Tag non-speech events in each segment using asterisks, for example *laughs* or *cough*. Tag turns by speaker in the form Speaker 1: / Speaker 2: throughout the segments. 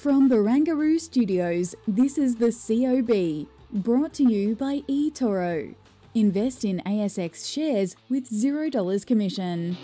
Speaker 1: From Barangaroo Studios, this is the COB, brought to you by eToro. Invest in ASX shares with $0 commission.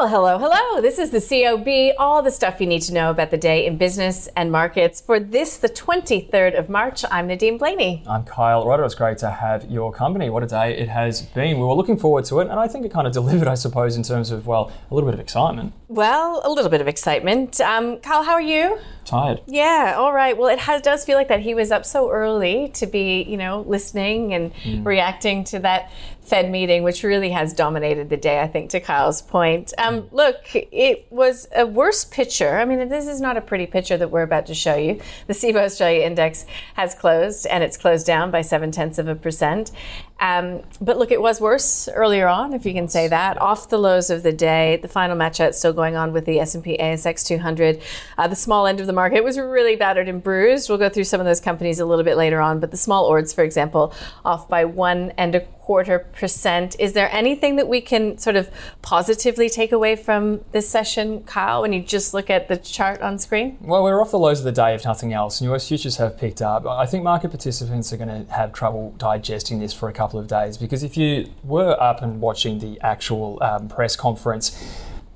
Speaker 2: Well, hello, hello. This is the COB, all the stuff you need to know about the day in business and markets. For this, the 23rd of March, I'm Nadine Blayney.
Speaker 3: I'm Kyle Rodda. It's great to have your company. What a day it has been. We were looking forward to it, and I think it kind of delivered, I suppose, in terms of, well, a little bit of excitement.
Speaker 2: Well, a little bit of excitement. Um, Kyle, how are you?
Speaker 3: Tired.
Speaker 2: Yeah, all right. Well, it has, does feel like that he was up so early to be, you know, listening and reacting to that Fed meeting, which really has dominated the day, I think, to Kyle's point. Um, look, it was a worse picture. I mean, this is not a pretty picture that we're about to show you. The CIBO Australia Index has closed, and it's closed down by seven tenths of a percent. Um, but look, it was worse earlier on, if you can say that. Off the lows of the day, the final match out still going on with the S&P ASX 200. Uh, the small end of the market was really battered and bruised. We'll go through some of those companies a little bit later on, but the small ords, for example, off by one and a quarter percent. Is there anything that we can sort of positively take away from this session, Kyle, when you just look at the chart on screen?
Speaker 3: Well, we're off the lows of the day, if nothing else. And US futures have picked up. I think market participants are going to have trouble digesting this for a couple of days because if you were up and watching the actual um, press conference,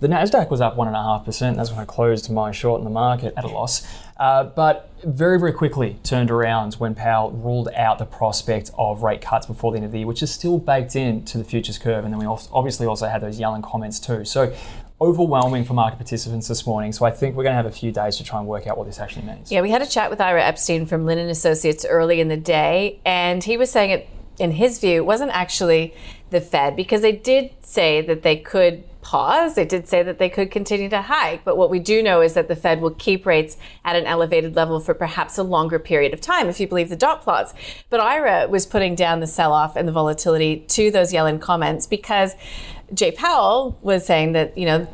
Speaker 3: the Nasdaq was up one and a half percent. That's when I closed my short in the market at a loss. Uh, but very, very quickly turned around when Powell ruled out the prospect of rate cuts before the end of the year, which is still baked into the futures curve. And then we obviously also had those Yellen comments too. So overwhelming for market participants this morning. So I think we're going to have a few days to try and work out what this actually means.
Speaker 2: Yeah, we had a chat with Ira Epstein from Linen Associates early in the day, and he was saying it, in his view, wasn't actually the Fed because they did say that they could pause. They did say that they could continue to hike. But what we do know is that the Fed will keep rates at an elevated level for perhaps a longer period of time, if you believe the dot plots. But Ira was putting down the sell off and the volatility to those Yellen comments because Jay Powell was saying that, you know,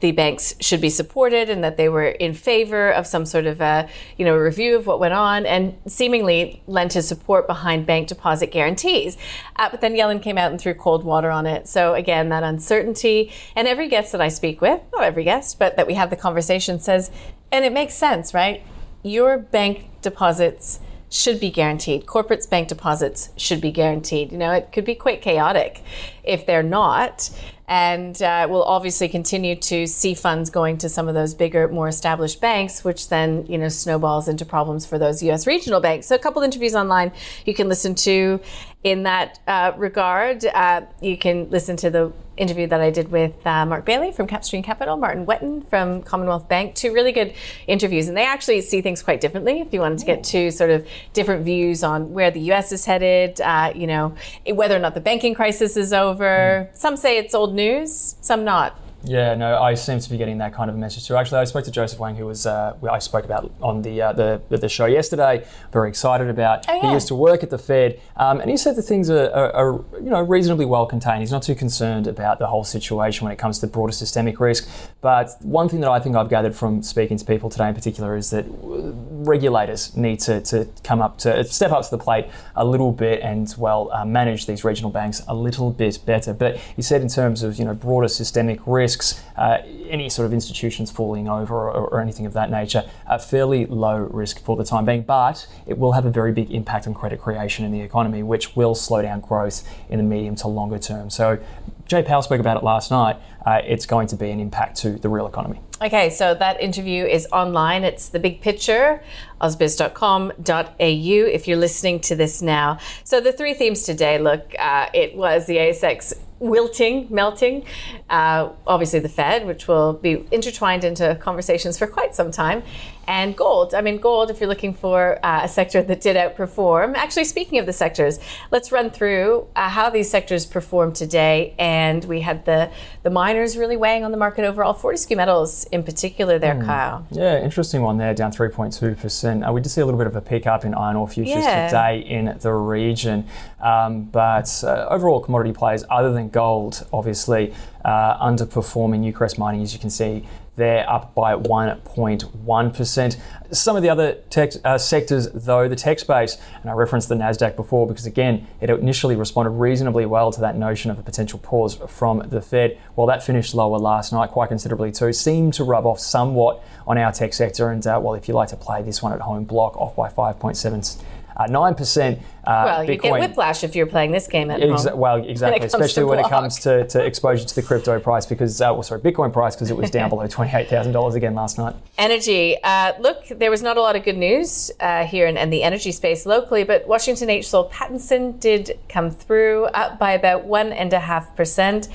Speaker 2: the banks should be supported and that they were in favor of some sort of a you know review of what went on and seemingly lent his support behind bank deposit guarantees. Uh, but then Yellen came out and threw cold water on it. So again that uncertainty and every guest that I speak with not every guest but that we have the conversation says and it makes sense right? Your bank deposits should be guaranteed. Corporates bank deposits should be guaranteed. You know, it could be quite chaotic if they're not. And uh, we'll obviously continue to see funds going to some of those bigger, more established banks, which then, you know, snowballs into problems for those U.S. regional banks. So a couple interviews online you can listen to in that uh, regard. Uh, you can listen to the interview that I did with uh, Mark Bailey from Capstream Capital, Martin Whetton from Commonwealth Bank, two really good interviews. And they actually see things quite differently. If you wanted to get two sort of different views on where the US is headed, uh, you know, whether or not the banking crisis is over. Some say it's old news, some not.
Speaker 3: Yeah, no, I seem to be getting that kind of a message too. Actually, I spoke to Joseph Wang, who was uh, I spoke about on the uh, the the show yesterday. Very excited about.
Speaker 2: Oh, yeah.
Speaker 3: He used to work at the Fed, um, and he said that things are, are, are you know reasonably well contained. He's not too concerned about the whole situation when it comes to broader systemic risk. But one thing that I think I've gathered from speaking to people today in particular is that regulators need to, to come up to step up to the plate a little bit and well uh, manage these regional banks a little bit better. But he said in terms of you know broader systemic risks, uh, any sort of institutions falling over or, or anything of that nature, a fairly low risk for the time being. But it will have a very big impact on credit creation in the economy, which will slow down growth in the medium to longer term. So Jay Powell spoke about it last night. Uh, it's going to be an impact to the real economy.
Speaker 2: Okay, so that interview is online. It's the big picture, ausbiz.com.au, if you're listening to this now. So the three themes today look, uh, it was the ASX wilting, melting, uh, obviously the Fed, which will be intertwined into conversations for quite some time, and gold. I mean, gold, if you're looking for uh, a sector that did outperform. Actually, speaking of the sectors, let's run through uh, how these sectors performed today. And we had the, the miners really weighing on the market overall, Fortescue Metals in particular there, mm. Kyle.
Speaker 3: Yeah, interesting one there, down 3.2%. Uh, we did see a little bit of a pick up in iron ore futures yeah. today in the region. Um, but uh, overall, commodity plays other than gold, obviously, uh, underperforming Newcrest Mining, as you can see they're up by 1.1%. Some of the other tech, uh, sectors, though, the tech space, and I referenced the NASDAQ before because, again, it initially responded reasonably well to that notion of a potential pause from the Fed. Well, that finished lower last night quite considerably too, seemed to rub off somewhat on our tech sector. And, uh, well, if you like to play this one at home, block off by 5.7 uh, nine percent.
Speaker 2: Uh, well, you Bitcoin. get whiplash if you're playing this game at
Speaker 3: Exa-
Speaker 2: home.
Speaker 3: Well, *laughs* exactly, when especially when it comes to, to exposure to the crypto price because, uh, well, sorry, Bitcoin price because it was down *laughs* below twenty eight thousand dollars again last night.
Speaker 2: Energy. Uh, look, there was not a lot of good news uh, here in, in, the energy space locally, but Washington H. Soul Pattinson did come through up by about one and a half percent.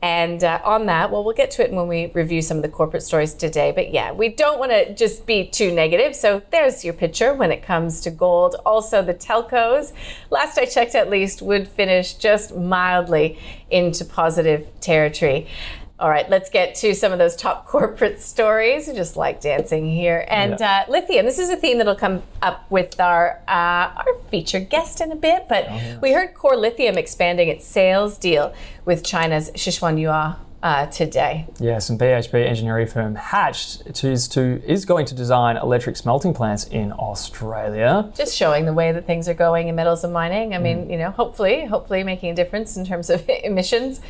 Speaker 2: And uh, on that, well, we'll get to it when we review some of the corporate stories today. But yeah, we don't want to just be too negative. So there's your picture when it comes to gold. Also, the telcos, last I checked at least, would finish just mildly into positive territory. All right, let's get to some of those top *laughs* corporate stories. just like dancing here. And yeah. uh, lithium, this is a theme that'll come up with our uh, our featured guest in a bit. But oh, yeah. we heard Core Lithium expanding its sales deal with China's Sichuan uh, today.
Speaker 3: Yes, and BHP engineering firm Hatch is to is going to design electric smelting plants in Australia.
Speaker 2: Just showing the way that things are going in metals and mining. I mean, mm. you know, hopefully, hopefully making a difference in terms of *laughs* emissions.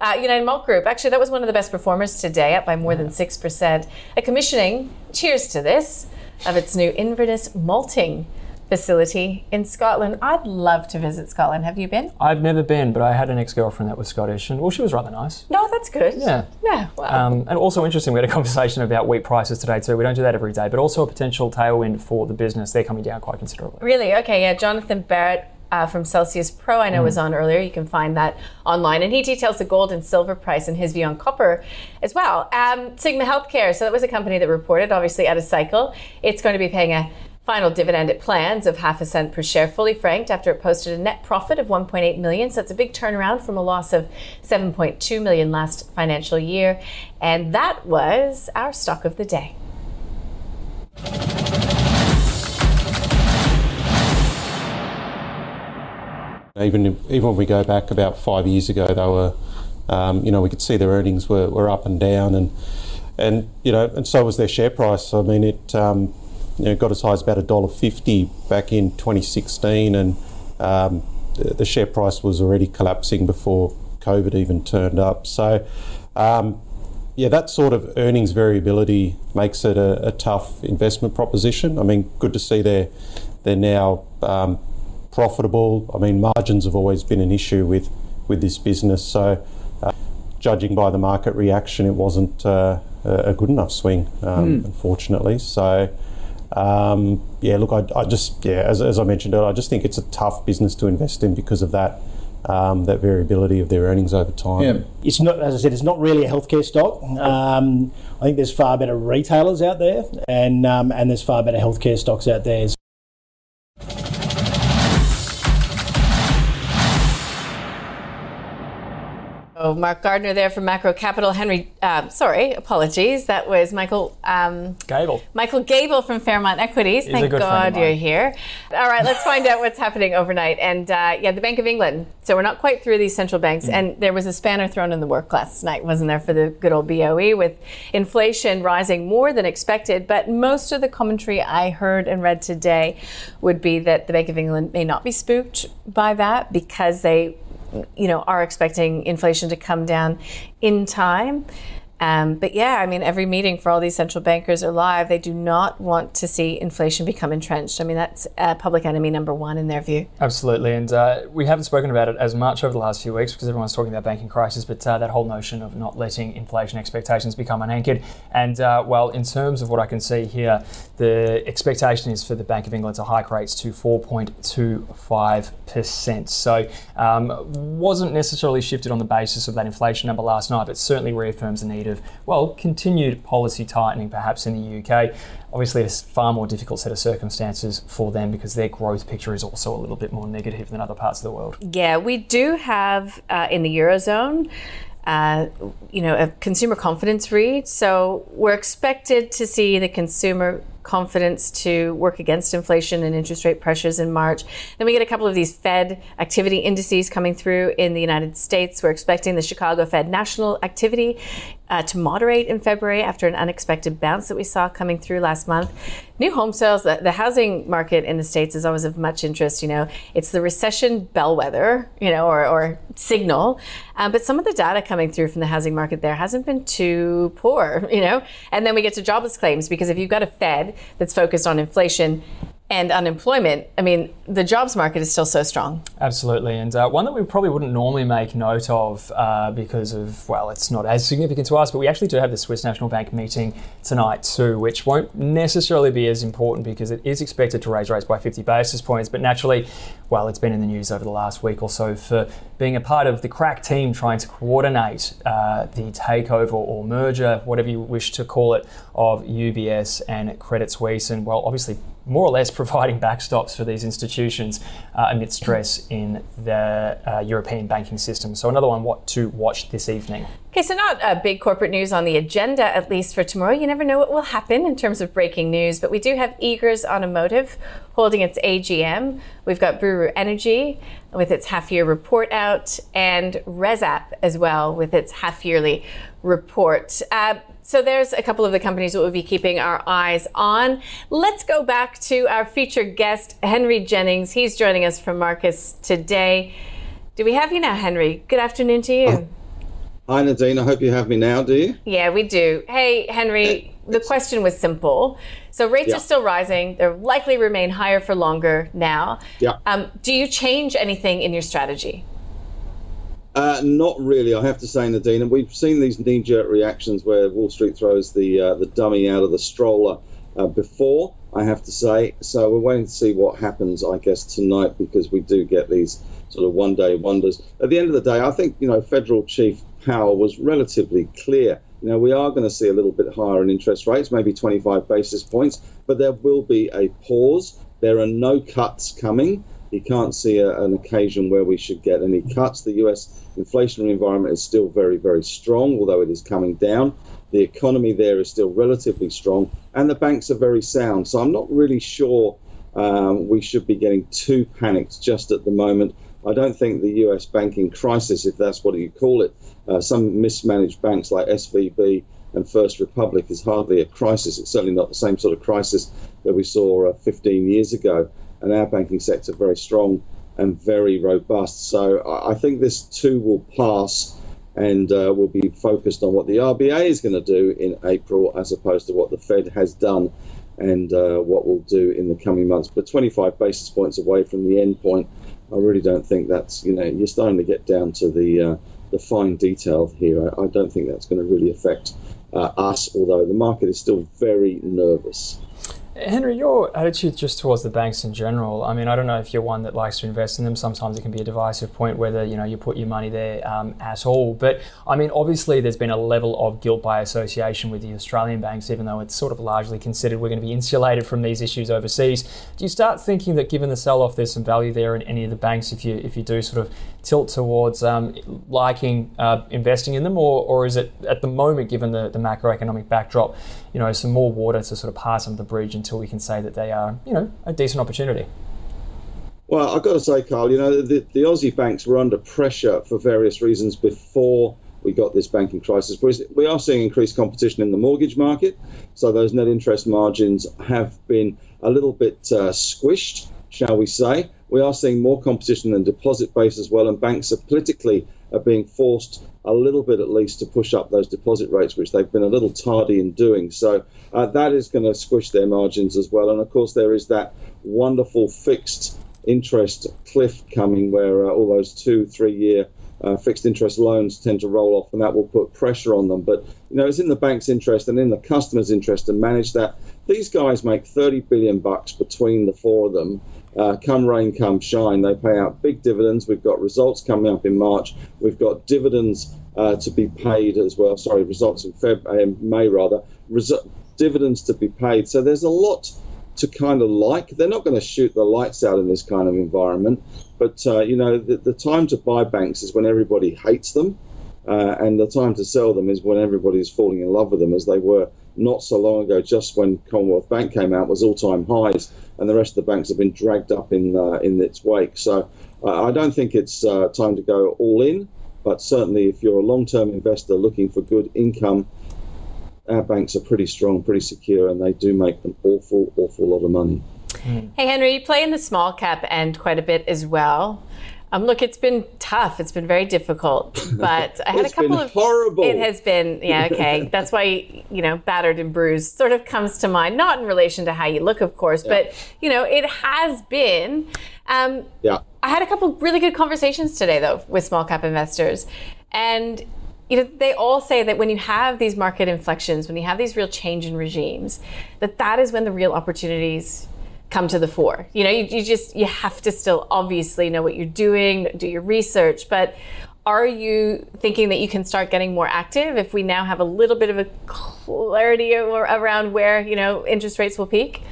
Speaker 2: Uh, United Malt Group, actually, that was one of the best performers today, up by more than 6%. A commissioning, cheers to this, of its new Inverness malting facility in Scotland. I'd love to visit Scotland. Have you been?
Speaker 3: I've never been, but I had an ex-girlfriend that was Scottish, and well, she was rather nice.
Speaker 2: No, that's good.
Speaker 3: Yeah,
Speaker 2: yeah. Wow. Um,
Speaker 3: and also interesting, we had a conversation about wheat prices today too. We don't do that every day, but also a potential tailwind for the business. They're coming down quite considerably.
Speaker 2: Really? Okay. Yeah. Jonathan Barratt uh, from Celsius Pro, I know mm. was on earlier. You can find that online. And he details the gold and silver price and his view on copper as well. Um, Sigma Healthcare, so that was a company that reported, obviously, out of cycle. It's going to be paying a final dividend it plans of half a cent per share fully franked after it posted a net profit of 1.8 million so it's a big turnaround from a loss of 7.2 million last financial year and that was our stock of the day
Speaker 4: Even even when we go back about five years ago, they were, um, you know, we could see their earnings were, were up and down, and and you know, and so was their share price. I mean, it um, you know, got as high as about a dollar fifty back in 2016, and um, the, the, share price was already collapsing before COVID even turned up. So. Um, yeah, that sort of earnings variability makes it a, a, tough investment proposition. I mean, good to see they're they're now um, profitable. I mean, margins have always been an issue with, with this business. So, uh, judging by the market reaction, it wasn't uh, a good enough swing, um, mm. unfortunately. So, um, yeah, look, I, I, just, yeah, as, as I mentioned earlier, I just think it's a tough business to invest in because of that. Um, that variability of their earnings over time.
Speaker 5: Yeah. It's not, as I said, it's not really a healthcare stock. Um, I think there's far better retailers out there, and um, and there's far better healthcare stocks out there.
Speaker 2: Oh, Mark Gardner there from Macro Capital. Henry, uh, sorry, apologies. That was Michael um,
Speaker 3: Gable.
Speaker 2: Michael Gable from Fairmont Equities. He's Thank God you're here. All right, let's find out what's happening overnight. And uh, yeah, the Bank of England. So we're not quite through these central banks. Mm. And there was a spanner thrown in the work last night, wasn't there, for the good old BOE with inflation rising more than expected. But most of the commentary I heard and read today would be that the Bank of England may not be spooked by that because they you know, are expecting inflation to come down in time. Um, but yeah, I mean, every meeting for all these central bankers are live. They do not want to see inflation become entrenched. I mean, that's uh, public enemy number one in their view.
Speaker 3: Absolutely. And uh, we haven't spoken about it as much over the last few weeks because everyone's talking about banking crisis, but uh, that whole notion of not letting inflation expectations become unanchored. And uh, well, in terms of what I can see here, the expectation is for the Bank of England to hike rates to 4.25%. So um, wasn't necessarily shifted on the basis of that inflation number last night, but certainly reaffirms the need need of, well, continued policy tightening perhaps in the UK. Obviously, a far more difficult set of circumstances for them because their growth picture is also a little bit more negative than other parts of the world.
Speaker 2: Yeah, we do have uh, in the Eurozone uh, you know, a consumer confidence read. So we're expected to see the consumer confidence to work against inflation and interest rate pressures in March. Then we get a couple of these Fed activity indices coming through in the United States. We're expecting the Chicago Fed national activity uh, to moderate in February after an unexpected bounce that we saw coming through last month. New home sales, the, housing market in the States is always of much interest. You know, it's the recession bellwether, you know, or, or signal. Um, but some of the data coming through from the housing market there hasn't been too poor, *laughs* you know. And then we get to jobless claims because if you've got a Fed that's focused on inflation, and unemployment, I mean, the jobs market is still so strong.
Speaker 3: Absolutely. And uh, one that we probably wouldn't normally make note of uh, because of, well, it's not as significant to us, but we actually do have the Swiss National Bank meeting tonight too, which won't necessarily be as important because it is expected to raise rates by 50 basis points. But naturally, well, it's been in the news over the last week or so for being a part of the crack team trying to coordinate uh, the takeover or merger, whatever you wish to call it, of UBS and Credit Suisse. And, well, obviously, more or less providing backstops for these institutions uh, amid stress in the uh, European banking system. So, another one what to watch this evening.
Speaker 2: Okay, so not a big corporate news on the agenda, at least for tomorrow. You never know what will happen in terms of breaking news, but we do have Eagers Automotive holding its AGM. We've got Buru Energy with its half year report out, and ResApp as well with its half yearly report. Uh, so there's a couple of the companies that we'll be keeping our eyes on. Let's go back to our featured guest, Henry Jennings. He's joining us from Marcus today. Do we have you now, Henry? Good afternoon to you.
Speaker 6: Hi, Nadine. I hope you have me now, do you?
Speaker 2: Yeah, we do. Hey, Henry, the question was simple. So rates yeah. are still rising. They're likely remain higher for longer now.
Speaker 6: Yeah.
Speaker 2: Um, do you change anything in your strategy?
Speaker 6: Uh, not really, I have to say, Nadine. And we've seen these knee-jerk reactions where Wall Street throws the uh, the dummy out of the stroller uh, before. I have to say. So we're waiting to see what happens, I guess, tonight because we do get these sort of one-day wonders. At the end of the day, I think you know Federal Chief Powell was relatively clear. You know, we are going to see a little bit higher in interest rates, maybe 25 basis points, but there will be a pause. There are no cuts coming. You can't see a, an occasion where we should get any cuts. The US inflationary environment is still very, very strong, although it is coming down. The economy there is still relatively strong, and the banks are very sound. So I'm not really sure um, we should be getting too panicked just at the moment. I don't think the US banking crisis, if that's what you call it, uh, some mismanaged banks like SVB and First Republic is hardly a crisis. It's certainly not the same sort of crisis that we saw uh, 15 years ago. And our banking sector very strong and very robust. So I think this too will pass and uh, will be focused on what the RBA is going to do in April as opposed to what the Fed has done and uh, what we'll do in the coming months. But 25 basis points away from the end point, I really don't think that's, you know, you're starting to get down to the, uh, the fine detail here. I, I, don't think that's going to really affect uh, us, although the market is still very nervous.
Speaker 3: Henry, your attitude just towards the banks in general. I mean, I don't know if you're one that likes to invest in them. Sometimes it can be a divisive point whether you know you put your money there um, at all. But I mean, obviously, there's been a level of guilt by association with the Australian banks, even though it's sort of largely considered we're going to be insulated from these issues overseas. Do you start thinking that, given the sell-off, there's some value there in any of the banks if you if you do sort of tilt towards um, liking uh, investing in them, or, or is it at the moment, given the, the macroeconomic backdrop, you know, some more water to sort of pass under the bridge until we can say that they are, you know, a decent opportunity?
Speaker 6: Well, I've got to say, Carl, you know, the, the Aussie banks were under pressure for various reasons before we got this banking crisis. We are seeing increased competition in the mortgage market, so those net interest margins have been a little bit uh, squished, shall we say. We are seeing more competition in the deposit base as well, and banks are politically are being forced a little bit at least to push up those deposit rates, which they've been a little tardy in doing. So uh, that is going to squish their margins as well. And of course, there is that wonderful fixed interest cliff coming where uh, all those two, three year uh, fixed interest loans tend to roll off, and that will put pressure on them. But you know, it's in the bank's interest and in the customer's interest to manage that. These guys make 30 billion bucks between the four of them, uh, come rain, come shine. They pay out big dividends. We've got results coming up in March. We've got dividends uh, to be paid as well. Sorry, results in Feb, uh, May rather. Resu- dividends to be paid. So there's a lot to kind of like. They're not going to shoot the lights out in this kind of environment, but uh, you know the, the, time to buy banks is when everybody hates them, uh, and the time to sell them is when everybody is falling in love with them, as they were not so long ago. Just when Commonwealth Bank came out, was all-time highs, and the rest of the banks have been dragged up in uh, in its wake. So uh, I don't think it's uh, time to go all in, but certainly if you're a long-term investor looking for good income our banks are pretty strong, pretty secure, and they do make an awful, awful lot of money.
Speaker 2: Hey, Henry, you play in the small cap end quite a bit as well. Um, look, it's been tough. It's been very difficult, *laughs* but I had a couple of
Speaker 6: horrible.
Speaker 2: It has been, yeah, okay. *laughs* That's why you know, battered and bruised sort of comes to mind. Not in relation to how you look, of course, yeah. but you know, it has been. Um,
Speaker 6: yeah.
Speaker 2: I had a couple really good conversations today, though, with small cap investors, and you know, they all say that when you have these market inflections, when you have these real change in regimes, that that is when the real opportunities come to the fore. You know, you, you just you have to still obviously know what you're doing, do your research, but are you thinking that you can start getting more active if we now have a little bit of a clarity around where you know interest rates will peak?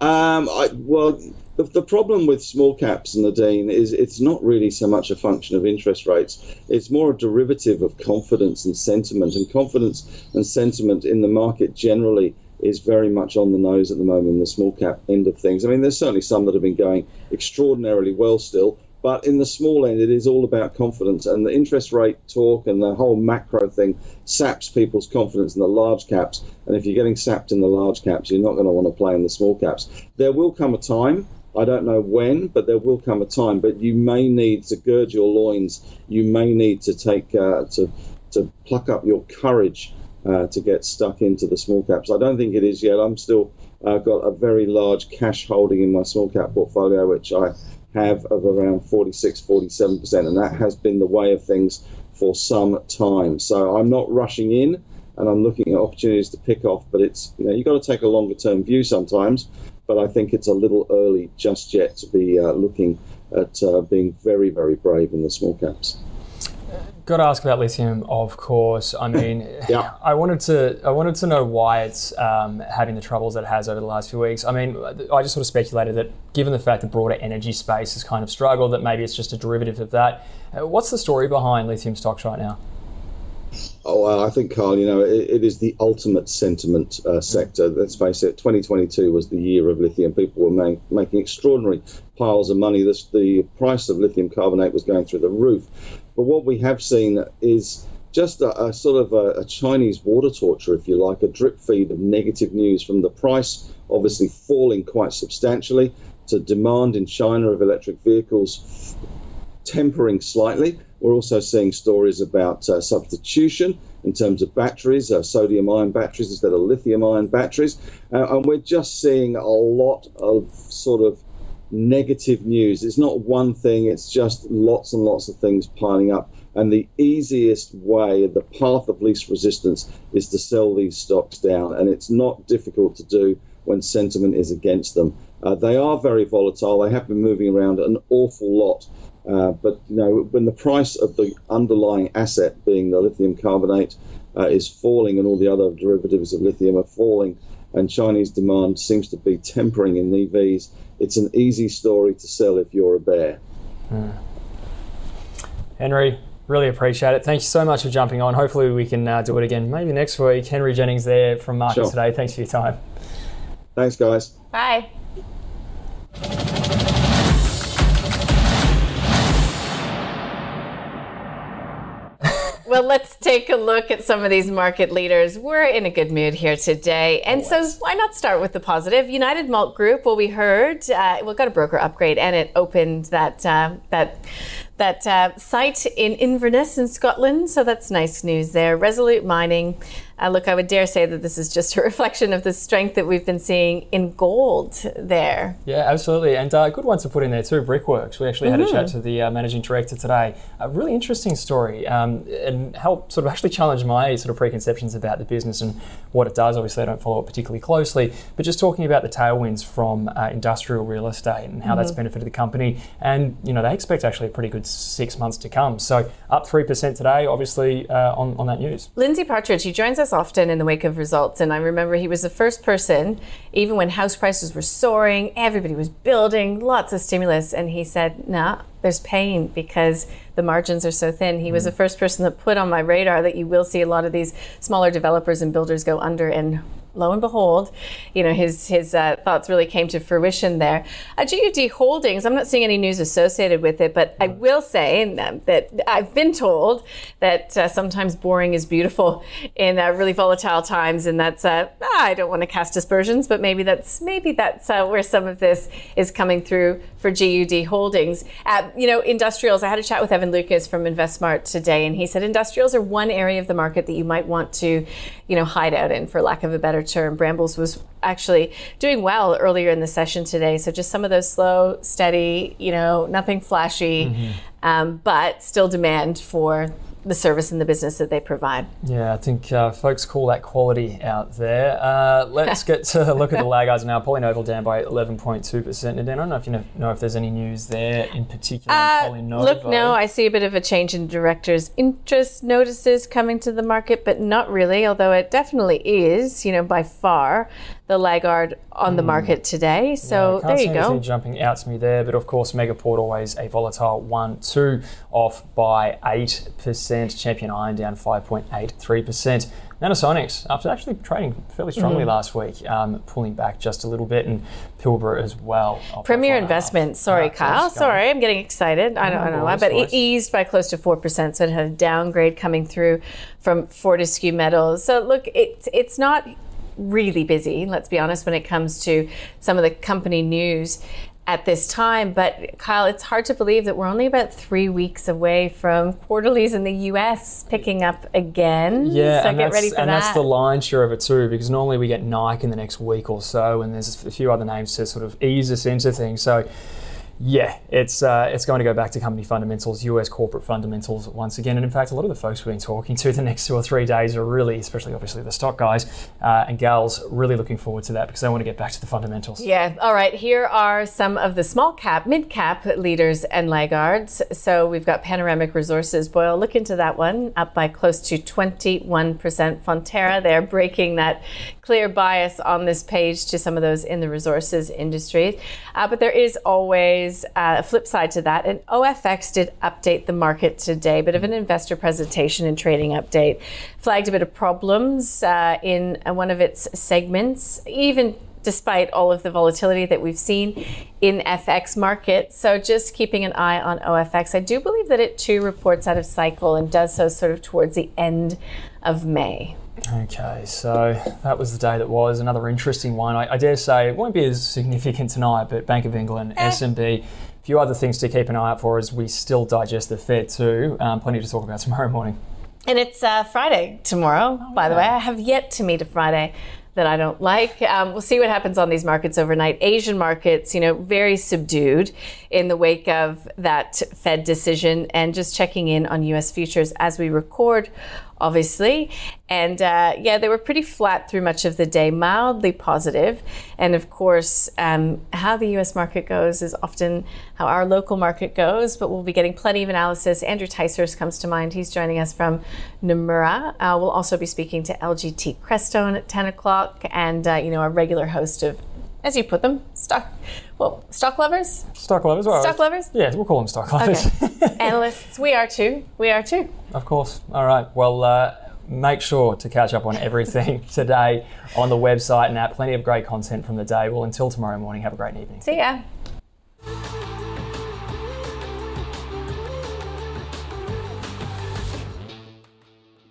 Speaker 6: Um, I, well, the, the problem with small caps, Nadine, is it's not really so much a function of interest rates. It's more a derivative of confidence and sentiment. And confidence and sentiment in the market generally is very much on the nose at the moment in the small cap end of things. I mean, there's certainly some that have been going extraordinarily well still, but in the small end, it is all about confidence, and the interest rate talk and the whole macro thing saps people's confidence in the large caps. And if you're getting sapped in the large caps, you're not going to want to play in the small caps. There will come a time. I don't know when, but there will come a time. But you may need to gird your loins. You may need to take uh, to to pluck up your courage uh, to get stuck into the small caps. I don't think it is yet. I'm still uh, got a very large cash holding in my small cap portfolio, which I have of around 46, 47%, and that has been the way of things for some time. So I'm not rushing in and I'm looking at opportunities to pick off, but it's, you know, you've got to take a longer term view sometimes, but I think it's a little early just yet to be uh, looking at uh, being very, very brave in the small caps.
Speaker 3: Got to ask about lithium, of course. I mean, yeah. *laughs* I wanted to I wanted to know why it's um, having the troubles that it has over the last few weeks. I mean, I just sort of speculated that given the fact the broader energy space has kind of struggled, that maybe it's just a derivative of that. Uh, what's the story behind lithium stocks right now?
Speaker 6: Oh, well, I think, Carl, you know, it, it is the ultimate sentiment uh, sector. Let's face it, 2022 was the year of lithium. People were make, making extraordinary piles of money. This, the price of lithium carbonate was going through the roof. But what we have seen is just a, a sort of a, a, Chinese water torture, if you like, a drip feed of negative news from the price obviously falling quite substantially to demand in China of electric vehicles tempering slightly. We're also seeing stories about uh, substitution in terms of batteries, uh, sodium ion batteries instead of lithium ion batteries. Uh, and we're just seeing a lot of sort of negative news. It's not one thing, it's just lots and lots of things piling up. And the easiest way, the path of least resistance, is to sell these stocks down. And it's not difficult to do when sentiment is against them. Uh, they are very volatile. They have been moving around an awful lot. Uh, but you know, when the price of the underlying asset, being the lithium carbonate, uh, is falling, and all the other derivatives of lithium are falling, and Chinese demand seems to be tempering in EVs, it's an easy story to sell if you're a bear. Hmm.
Speaker 3: Henry, really appreciate it. Thank you so much for jumping on. Hopefully, we can uh, do it again maybe next week. Henry Jennings there from Market sure. Today. Thanks for your time.
Speaker 6: Thanks, guys.
Speaker 2: Bye. Well, let's take a look at some of these market leaders. We're in a good mood here today. And Always. so, why not start with the positive? United Malt Group, well, we heard, uh, we got a broker upgrade and it opened that, uh, that, that uh, site in Inverness in Scotland. So, that's nice news there. Resolute Mining Uh, look, I would dare say that this is just *laughs* a reflection of the strength that we've been seeing in gold there.
Speaker 3: Yeah, absolutely. And a uh, good one to put in there too, Brickworks. We actually had
Speaker 2: Mm-hmm.
Speaker 3: a chat to the uh, managing director today. A really interesting story um, and helped sort of actually challenge my sort of preconceptions about the business and what it does. Obviously, I don't follow it particularly closely, but just talking about the tailwinds from uh, industrial real estate and how
Speaker 2: Mm-hmm.
Speaker 3: that's benefited the company. And, you know, they expect actually a pretty good six months to come. So up 3% today, obviously, uh, on, on that news.
Speaker 2: Lindsay Partridge, he joins us often in the wake of results. And I remember he was the first person, even when house prices were soaring, everybody was building, lots of stimulus. And he said, nah, there's pain because the margins are so thin. He was hmm. the first person that put on my radar that you will see a lot of these smaller developers and builders go under. And lo and behold, you know, his his uh, thoughts really came to fruition there. At GUD Holdings, I'm not seeing any news associated with it, but I will say um, that I've been told that uh, sometimes boring is beautiful in uh, really volatile times, and that's uh, I don't want to cast aspersions, but maybe that's maybe that's uh, where some of this is coming through for GUD Holdings. Uh, you know, industrials. I had a chat with Evan Lucas from InvestSmart today, and he said industrials are one area of the market that you might want to, you know, hide out in, for lack of a better term. Brambles was actually doing well earlier in the session today. So just some of those slow, steady, you know, nothing flashy, um, but still demand for the service and the business that they provide.
Speaker 3: Yeah, I think uh, folks call that quality out there. Uh, let's get to *laughs* look at the laggards now. PolyNovo down by 11.2%. And I don't know if you know, know if there's any news there in particular.
Speaker 2: Uh, look, no, I see a bit of a change in directors' interest notices coming to the market, but not really, although it definitely is, you know, by far the laggard on the market today. So.
Speaker 3: Can't
Speaker 2: there you go.
Speaker 3: jumping out to me there, but of course, Megaport always a volatile one, two off by 8%. Champion Iron down 5.83%. Nanosonics, after actually trading fairly strongly
Speaker 2: Mm-hmm.
Speaker 3: last week, um, pulling back just a little bit, and Pilbara as well.
Speaker 2: Premier
Speaker 3: four and a half.
Speaker 2: investment. Sorry,
Speaker 3: Yeah,
Speaker 2: Kyle.
Speaker 3: course, go on.
Speaker 2: Sorry, I'm getting excited. I don't, I don't know why, but it eased by close to four percent, so it had a downgrade coming through from Fortescue Metals. So look, it's it's not really busy. Let's be honest when it comes to some of the company news at this time. But Kyle, it's hard to believe that we're only about three weeks away from quarterlies in the U.S. picking up again.
Speaker 3: Yeah,
Speaker 2: so
Speaker 3: and,
Speaker 2: get
Speaker 3: that's,
Speaker 2: ready for
Speaker 3: and
Speaker 2: that.
Speaker 3: that's the lion's share of it too, because normally we get Nike in the next week or so, and there's a few other names to sort of ease us into things. So, yeah, it's uh, it's going to go back to company fundamentals, US corporate fundamentals once again. And in fact, a lot of the folks we've been talking to the next two or three days are really, especially obviously the stock guys uh, and gals, really looking forward to that because they want to get back to the fundamentals.
Speaker 2: Yeah. All right. Here are some of the small cap, mid cap leaders and laggards. So we've got Panoramic Resources. Boyle, look into that one, up by close to 21%. Fonterra, they're breaking that clear bias on this page to some of those in the resources industry. Uh, but there is always uh, a flip side to that. And OFX did update the market today, bit of an investor presentation and trading update. Flagged a bit of problems uh, in uh, one of its segments, even despite all of the volatility that we've seen in FX markets. So just keeping an eye on OFX. I do believe that it too reports out of cycle and does so sort of towards the end of May.
Speaker 3: Okay, so that was the day that was. Another interesting one. I, I dare say it won't be as significant tonight, but Bank of England, SNB, a few other things to keep an eye out for as we still digest the Fed too. Um, plenty to talk about *laughs* tomorrow morning.
Speaker 2: And it's uh, Friday tomorrow, by the way. I have yet to meet a Friday that I don't like. Um, we'll see what happens on these markets overnight. Asian markets, you know, very subdued in the wake of that Fed decision and just checking in on US futures as we record, obviously. And uh, yeah, they were pretty flat through much of the day, mildly positive. And of course, um, how the US market goes is often how our local market goes, but we'll be getting plenty of analysis. Andrew Ticehurst comes to mind. He's joining us from Nomura. Uh, we'll also be speaking to LGT Crestone at 10 o'clock and, uh, you know, a regular host of, as you put them, stock, well, stock lovers,
Speaker 3: Stock lovers, well,
Speaker 2: stock lovers,
Speaker 3: Yeah, we'll call them stock lovers.
Speaker 2: okay. *laughs* analysts. We are too. We are too.
Speaker 3: of course. All right. Well, uh, make sure to catch up on everything *laughs* today on the website and app. Plenty of great content from the day. Well, until tomorrow morning, have a great evening.
Speaker 2: See ya.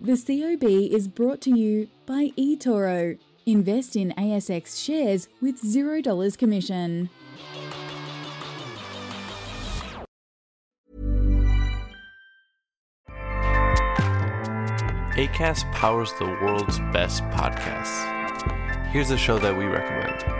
Speaker 1: The COB is brought to you by eToro. Invest in ASX shares with $0 commission.
Speaker 7: ACAST powers the world's best podcasts. Here's a show that we recommend.